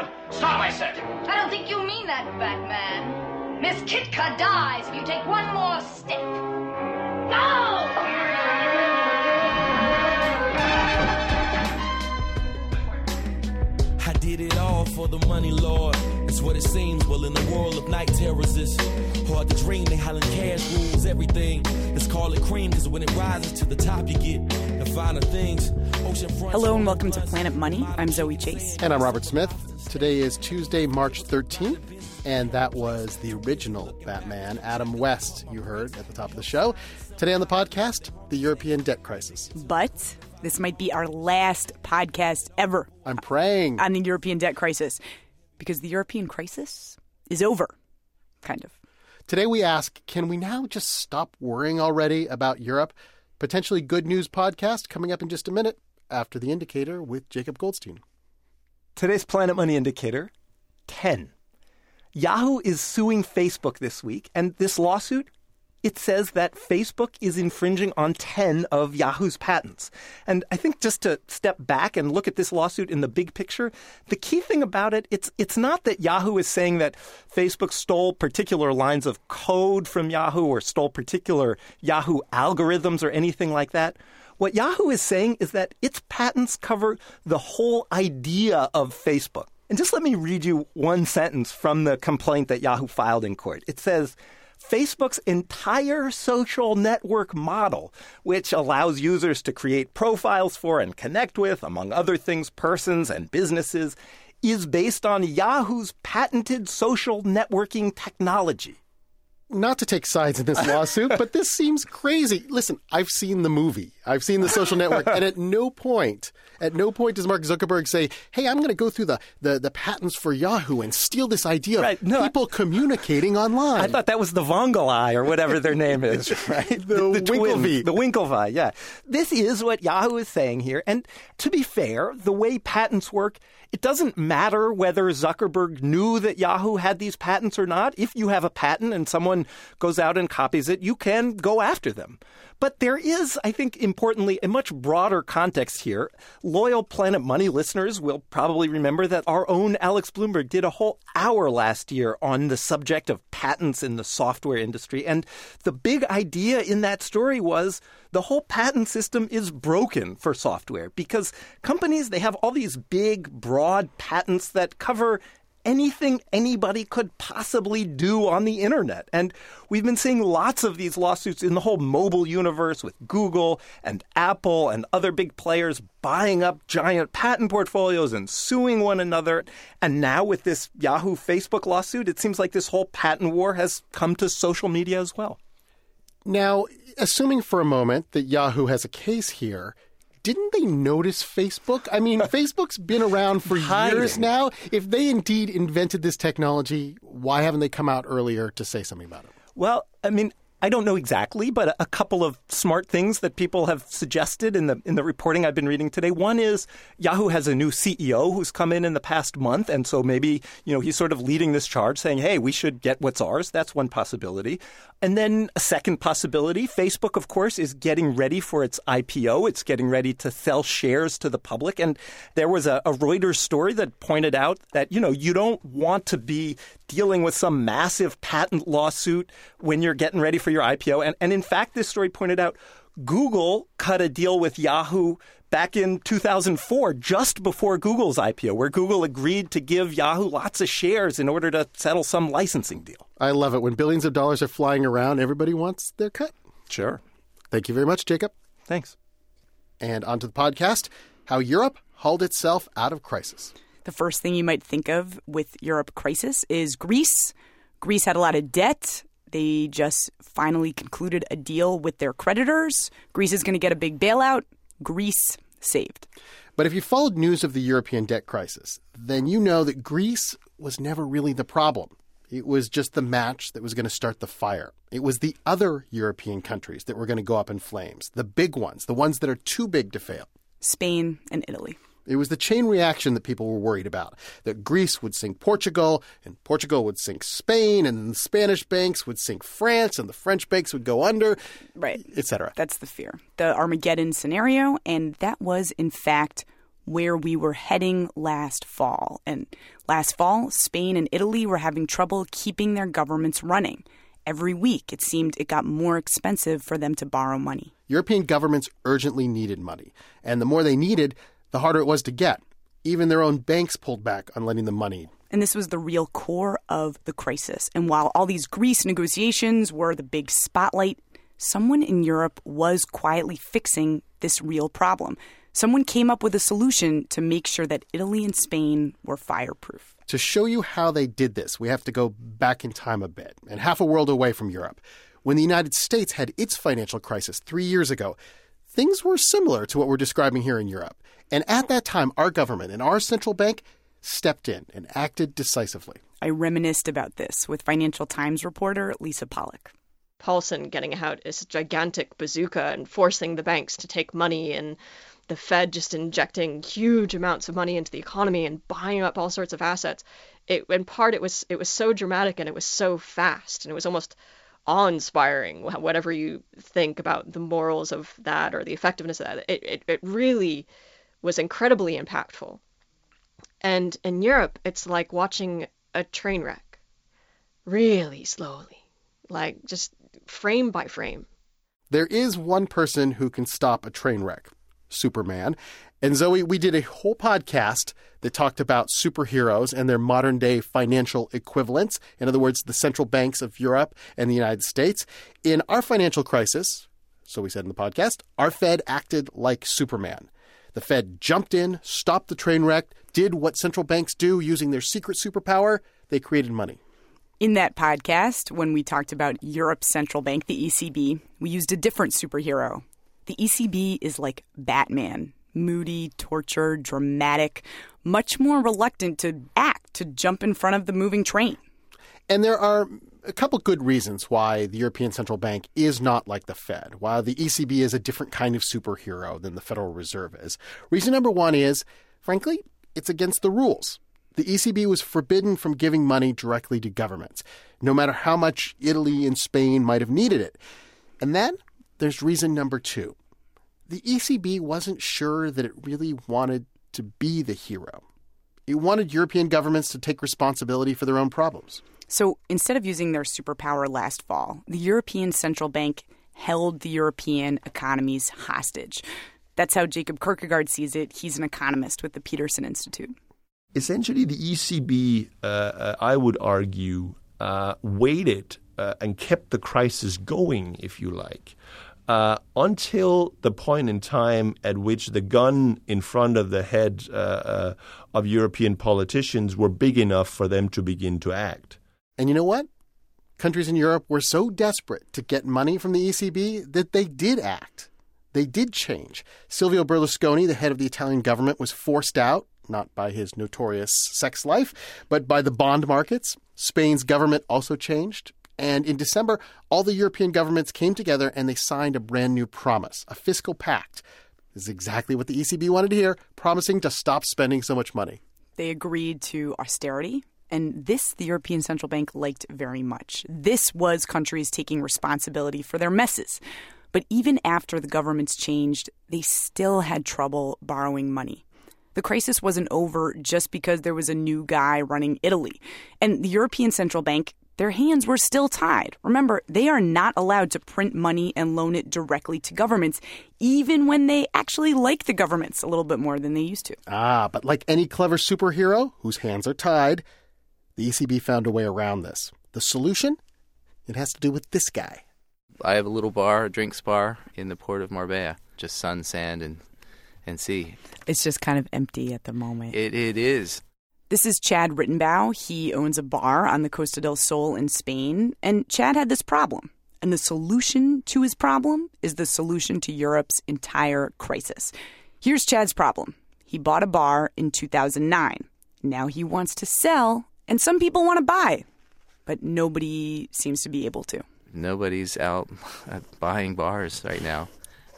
woman. Stop, I said. I don't think you mean that, Batman. Miss Kitka dies if you take one more step. No! I did it all for the money, Lord. It's what it seems. Well, in the world of night terrors, it's hard to dream. They Highland cash rules everything. Let's call it cream, because when it rises to the top, you get the finer things. Ocean front. Hello and welcome to Planet Money. I'm Zoe Chase. And I'm Robert Smith. Today is Tuesday, March 13th, and that was the original Batman, Adam West, you heard at the top of the show. Today on the podcast, the European debt crisis. But this might be our last podcast ever I'm praying. on the European debt crisis because the European crisis is over, kind of. Today we ask can we now just stop worrying already about Europe? Potentially good news podcast coming up in just a minute after the indicator with Jacob Goldstein. Today's Planet Money Indicator 10. Yahoo is suing Facebook this week, and this lawsuit it says that Facebook is infringing on 10 of Yahoo's patents. And I think just to step back and look at this lawsuit in the big picture, the key thing about it, it's it's not that Yahoo is saying that Facebook stole particular lines of code from Yahoo or stole particular Yahoo algorithms or anything like that. What Yahoo is saying is that its patents cover the whole idea of Facebook. And just let me read you one sentence from the complaint that Yahoo filed in court. It says, Facebook's entire social network model, which allows users to create profiles for and connect with, among other things, persons and businesses, is based on Yahoo's patented social networking technology. Not to take sides in this lawsuit, but this seems crazy. Listen, I've seen the movie. I've seen the social network, and at no point, at no point does Mark Zuckerberg say, "Hey, I'm going to go through the, the, the patents for Yahoo and steal this idea Right, of no, I- people communicating online." I thought that was the Vongeleye or whatever their name is, right? The twin- Winklevi. The Winklevi, yeah. This is what Yahoo is saying here. And to be fair, the way patents work, it doesn't matter whether Zuckerberg knew that Yahoo had these patents or not. If you have a patent and someone goes out and copies it, you can go after them. But there is, I think, importantly, a much broader context here. Loyal Planet Money listeners will probably remember that our own Alex Blumberg did a whole hour last year on the subject of patents in the software industry. And the big idea in that story was the whole patent system is broken for software because companies, they have all these big, broad patents that cover anything anybody could possibly do on the internet. And we've been seeing lots of these lawsuits in the whole mobile universe with Google and Apple and other big players buying up giant patent portfolios and suing one another. And now with this Yahoo Facebook lawsuit, it seems like this whole patent war has come to social media as well. Now, assuming for a moment that Yahoo has a case here, didn't they notice Facebook? I mean, Facebook's been around for years now. If they indeed invented this technology, why haven't they come out earlier to say something about it? Well, I mean, I don't know exactly, but a, couple of smart things that people have suggested in the in the reporting I've been reading today. One is Yahoo has a new CEO who's come in in the past month, and so maybe you know he's sort of leading this charge, saying, "Hey, we should get what's ours." That's one possibility. And then a second possibility: Facebook, of course, is getting ready for its IPO. It's getting ready to sell shares to the public, and there was a, a Reuters story that pointed out that you know you don't want to be dealing with some massive patent lawsuit when you're getting ready for your IPO. And, and in fact, this story pointed out Google cut a deal with Yahoo back in 2004, just before Google's IPO, where Google agreed to give Yahoo lots of shares in order to settle some licensing deal. I love it. When billions of dollars are flying around, everybody wants their cut. Sure. Thank you very much, Jacob. Thanks. And on to the podcast How Europe Hauled Itself Out of Crisis. The first thing you might think of with Europe crisis is Greece. Greece had a lot of debt. They just finally concluded a deal with their creditors. Greece is going to get a big bailout. Greece saved. But if you followed news of the European debt crisis, then you know that Greece was never really the problem. It was just the match that was going to start the fire. It was the other European countries that were going to go up in flames, the big ones, the ones that are too big to fail. Spain and Italy. It was the chain reaction that people were worried about that Greece would sink Portugal, and Portugal would sink Spain, and the Spanish banks would sink France, and the French banks would go under, Right. etc. That's the fear. The Armageddon scenario. And that was, in fact, where we were heading last fall. And last fall, Spain and Italy were having trouble keeping their governments running. Every week, it seemed it got more expensive for them to borrow money. European governments urgently needed money, and the more they needed, the harder it was to get. Even their own banks pulled back on lending them money. And this was the real core of the crisis. And while all these Greece negotiations were the big spotlight, someone in Europe was quietly fixing this real problem. Someone came up with a solution to make sure that Italy and Spain were fireproof. To show you how they did this, we have to go back in time a bit and half a world away from Europe. When the United States had its financial crisis three years ago, things were similar to what we're describing here in Europe. And at that time, our government and our central bank stepped in and acted decisively. I reminisced about this with Financial Times reporter Lisa Pollack. Paulson getting out his gigantic bazooka and forcing the banks to take money and the Fed just injecting huge amounts of money into the economy and buying up all sorts of assets. It in part it was it was so dramatic and it was so fast and it was almost awe-inspiring whatever you think about the morals of that or the effectiveness of that it, it, it really was incredibly impactful and in europe it's like watching a train wreck really slowly like just frame by frame there is one person who can stop a train wreck Superman. And Zoe, we did a whole podcast that talked about superheroes and their modern day financial equivalents. In other words, the central banks of Europe and the United States. In our financial crisis, so we said in the podcast, our Fed acted like Superman. The Fed jumped in, stopped the train wreck, did what central banks do using their secret superpower. They created money. In that podcast, when we talked about Europe's central bank, the ECB, we used a different superhero, the ECB is like Batman moody, tortured, dramatic, much more reluctant to act, to jump in front of the moving train. And there are a couple good reasons why the European Central Bank is not like the Fed, while the ECB is a different kind of superhero than the Federal Reserve is. Reason number one is, frankly, it's against the rules. The ECB was forbidden from giving money directly to governments, no matter how much Italy and Spain might have needed it. And then there's reason number two the ECB wasn't sure that it really wanted to be the hero. It wanted European governments to take responsibility for their own problems. So instead of using their superpower last fall, the European Central Bank held the European economies hostage. That's how Jacob Kirkegaard sees it. He's an economist with the Peterson Institute. Essentially, the ECB, uh, uh, I would argue, uh, waited uh, and kept the crisis going, if you like, uh, until the point in time at which the gun in front of the head uh, uh, of European politicians were big enough for them to begin to act. And you know what? Countries in Europe were so desperate to get money from the ECB that they did act. They did change. Silvio Berlusconi, the head of the Italian government, was forced out, not by his notorious sex life, but by the bond markets. Spain's government also changed. And in December, all the European governments came together and they signed a brand new promise, a fiscal pact. This is exactly what the ECB wanted to hear, promising to stop spending so much money. They agreed to austerity, and this the European Central Bank liked very much. This was countries taking responsibility for their messes. But even after the governments changed, they still had trouble borrowing money. The crisis wasn't over just because there was a new guy running Italy. And the European Central Bank their hands were still tied. Remember, they are not allowed to print money and loan it directly to governments, even when they actually like the governments a little bit more than they used to. Ah, but like any clever superhero whose hands are tied, the ECB found a way around this. The solution? It has to do with this guy. I have a little bar, a drinks bar in the port of Marbella, just sun, sand, and and sea. It's just kind of empty at the moment. It it is. This is Chad Rittenbough. He owns a bar on the Costa del Sol in Spain. And Chad had this problem. And the solution to his problem is the solution to Europe's entire crisis. Here's Chad's problem he bought a bar in 2009. Now he wants to sell, and some people want to buy, but nobody seems to be able to. Nobody's out buying bars right now.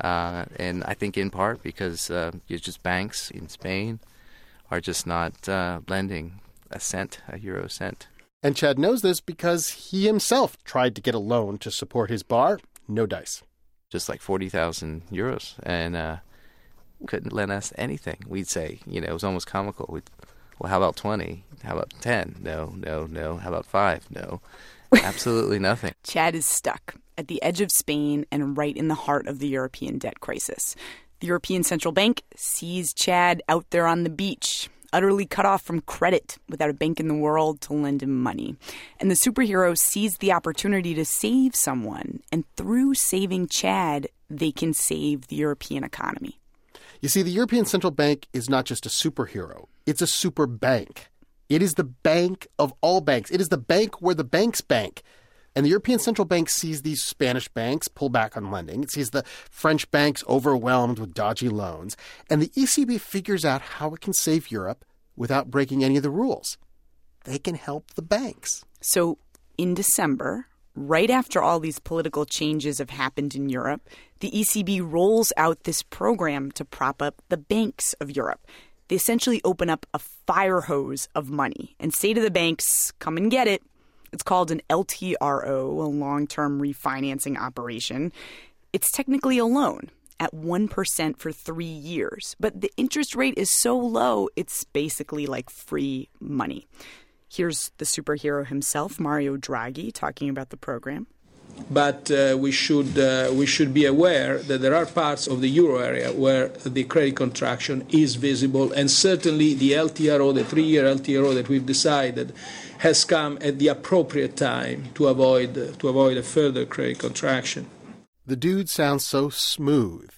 Uh, and I think in part because uh, it's just banks in Spain are just not uh, lending a cent, a euro cent. And Chad knows this because he himself tried to get a loan to support his bar. No dice. Just like 40,000 euros. And uh, couldn't lend us anything. We'd say, you know, it was almost comical. We'd, well, how about 20? How about 10? No, no, no. How about 5? No. Absolutely nothing. Chad is stuck at the edge of Spain and right in the heart of the European debt crisis. The European Central Bank sees Chad out there on the beach, utterly cut off from credit without a bank in the world to lend him money. And the superhero sees the opportunity to save someone, and through saving Chad, they can save the European economy. You see, the European Central Bank is not just a superhero, it's a super bank. It is the bank of all banks. It is the bank where the banks bank. And the European Central Bank sees these Spanish banks pull back on lending. It sees the French banks overwhelmed with dodgy loans. And the ECB figures out how it can save Europe without breaking any of the rules. They can help the banks. So, in December, right after all these political changes have happened in Europe, the ECB rolls out this program to prop up the banks of Europe. They essentially open up a fire hose of money and say to the banks, come and get it. It's called an LTRO, a long term refinancing operation. It's technically a loan at 1% for three years, but the interest rate is so low, it's basically like free money. Here's the superhero himself, Mario Draghi, talking about the program but uh, we should uh, we should be aware that there are parts of the euro area where the credit contraction is visible, and certainly the LTRO, the three-year LTRO that we've decided, has come at the appropriate time to avoid to avoid a further credit contraction. The dude sounds so smooth.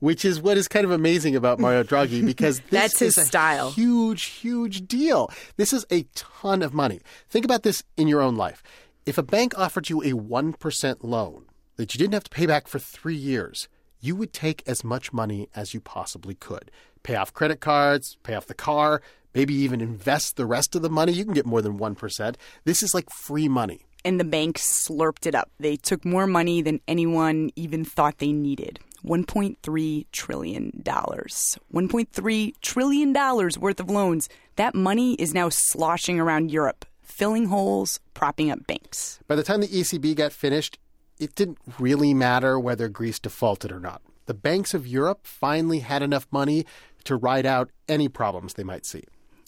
Which is what is kind of amazing about Mario Draghi because this That's his is a style. huge, huge deal. This is a ton of money. Think about this in your own life. If a bank offered you a 1% loan that you didn't have to pay back for three years, you would take as much money as you possibly could. Pay off credit cards, pay off the car, maybe even invest the rest of the money. You can get more than 1%. This is like free money. And the banks slurped it up. They took more money than anyone even thought they needed. $1.3 trillion. $1.3 trillion worth of loans. That money is now sloshing around Europe filling holes, propping up banks. By the time the ECB got finished, it didn't really matter whether Greece defaulted or not. The banks of Europe finally had enough money to ride out any problems they might see.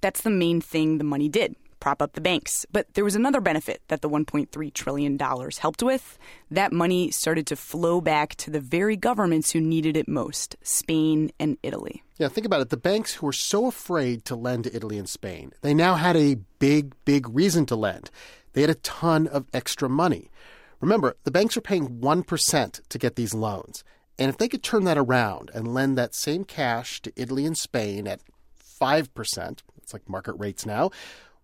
That's the main thing the money did prop up the banks. But there was another benefit that the $1.3 trillion helped with. That money started to flow back to the very governments who needed it most Spain and Italy. Yeah, think about it. The banks who were so afraid to lend to Italy and Spain, they now had a big, big reason to lend. They had a ton of extra money. Remember, the banks are paying 1% to get these loans. And if they could turn that around and lend that same cash to Italy and Spain at 5%, it's like market rates now,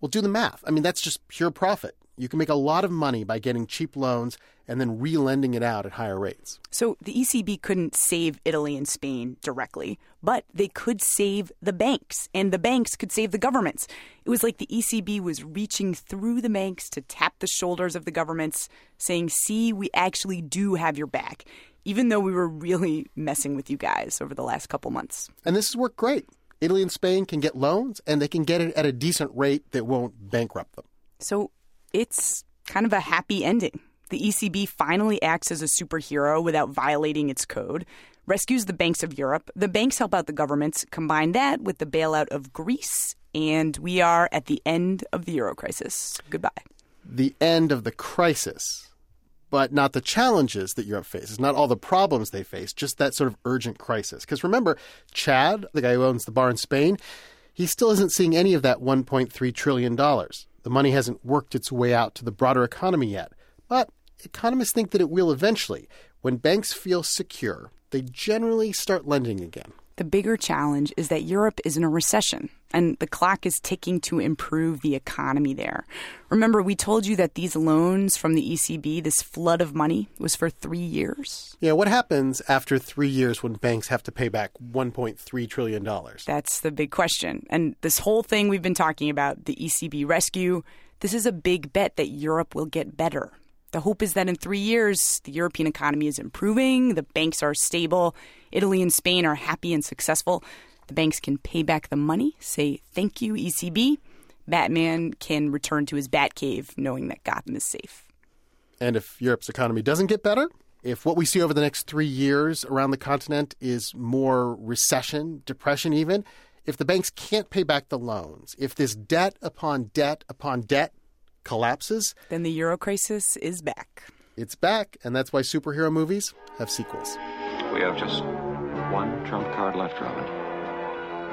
well, do the math. I mean, that's just pure profit. You can make a lot of money by getting cheap loans and then re-lending it out at higher rates. So the ECB couldn't save Italy and Spain directly, but they could save the banks, and the banks could save the governments. It was like the ECB was reaching through the banks to tap the shoulders of the governments, saying, See, we actually do have your back, even though we were really messing with you guys over the last couple months. And this has worked great. Italy and Spain can get loans, and they can get it at a decent rate that won't bankrupt them. So it's kind of a happy ending. The ECB finally acts as a superhero without violating its code, rescues the banks of Europe. The banks help out the governments. Combine that with the bailout of Greece, and we are at the end of the euro crisis. Goodbye. The end of the crisis but not the challenges that Europe faces, not all the problems they face, just that sort of urgent crisis. Because remember, Chad, the guy who owns the bar in Spain, he still isn't seeing any of that $1.3 trillion. The money hasn't worked its way out to the broader economy yet. But economists think that it will eventually. When banks feel secure, they generally start lending again. The bigger challenge is that Europe is in a recession and the clock is ticking to improve the economy there. Remember, we told you that these loans from the ECB, this flood of money, was for three years? Yeah, what happens after three years when banks have to pay back $1.3 trillion? That's the big question. And this whole thing we've been talking about, the ECB rescue, this is a big bet that Europe will get better. The hope is that in three years, the European economy is improving, the banks are stable, Italy and Spain are happy and successful. The banks can pay back the money, say thank you, ECB. Batman can return to his Batcave knowing that Gotham is safe. And if Europe's economy doesn't get better, If what we see over the next three years around the continent is more recession, depression, even, if the banks can't pay back the loans, if this debt upon debt upon debt collapses, then the euro crisis is back. It's back, and that's why superhero movies have sequels. We have just one trump card left, Robin.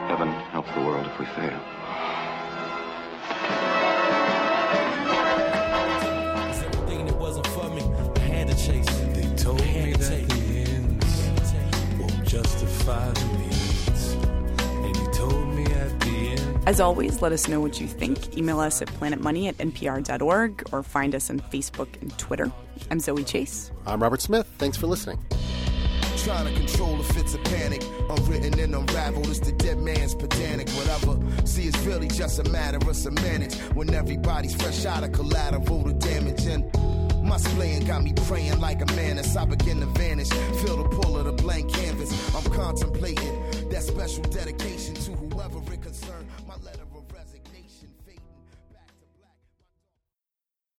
Heaven help the world if we fail. As always, let us know what you think. Email us at planetmoney at npr.org or find us on Facebook and Twitter. I'm Zoe Chase. I'm Robert Smith. Thanks for listening. Trying to control the fits of panic. Unwritten and unraveled, it's the dead man's pedantic. Whatever. See, it's really just a matter of some minutes when everybody's fresh out of collateral to damage. And my spleen got me praying like a menace. I begin to vanish. Feel the pull of the blank canvas. I'm contemplating that special dedication to